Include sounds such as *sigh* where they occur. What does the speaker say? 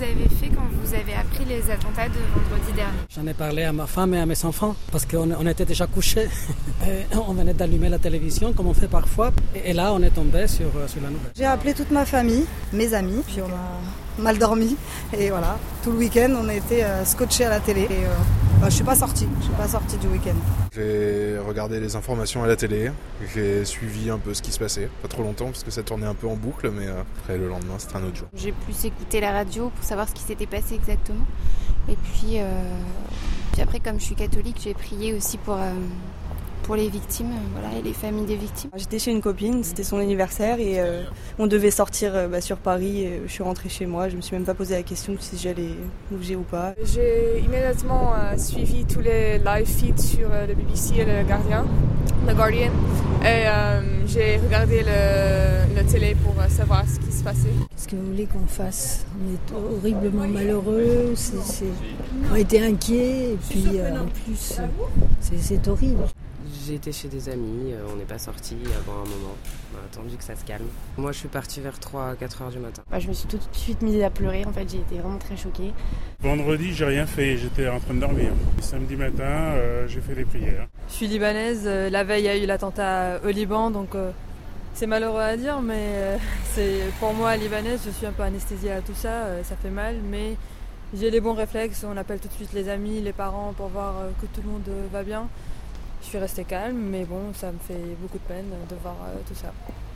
vous avez fait quand vous avez appris les attentats de vendredi dernier? J'en ai parlé à ma femme et à mes enfants parce qu'on on était déjà couchés. *laughs* on venait d'allumer la télévision comme on fait parfois. Et là, on est tombé sur, sur la nouvelle. J'ai appelé toute ma famille, mes amis, puis on a mal dormi. Et voilà, tout le week-end, on a été scotchés à la télé. Et, euh, bah, je suis pas sortie, je suis pas sortie du week-end. J'ai regardé les informations à la télé, j'ai suivi un peu ce qui se passait, pas trop longtemps parce que ça tournait un peu en boucle, mais après le lendemain c'était un autre jour. J'ai plus écouté la radio pour savoir ce qui s'était passé exactement. Et puis, euh, puis après, comme je suis catholique, j'ai prié aussi pour, euh, pour les victimes voilà, et les familles des victimes. J'étais chez une copine, c'était son anniversaire et euh, on devait sortir euh, bah, sur Paris. Et je suis rentrée chez moi, je me suis même pas posé la question si j'allais bouger ou pas. J'ai immédiatement euh, suivi tous les live feeds sur le BBC et le Guardian, le Guardian, et j'ai regardé le, le, télé pour savoir ce qui se passait. Qu'est-ce que vous voulez qu'on fasse On est horriblement malheureux, c est, c est... on était inquiets et puis en plus c'est horrible. J'étais chez des amis, on n'est pas sorti avant un moment. On a attendu que ça se calme. Moi, je suis partie vers 3 4 heures du matin. Bah, je me suis tout de suite mise à pleurer. En fait, j'ai été vraiment très choquée. Vendredi, j'ai rien fait. J'étais en train de dormir. Samedi matin, euh, j'ai fait les prières. Je suis libanaise. La veille, il y a eu l'attentat au Liban, donc euh, c'est malheureux à dire, mais euh, *laughs* c'est pour moi, libanaise, je suis un peu anesthésiée à tout ça. ça fait mal, mais j'ai les bons réflexes. On appelle tout de suite les amis, les parents pour voir que tout le monde va bien. Je suis restée calme, mais bon, ça me fait beaucoup de peine de voir tout ça.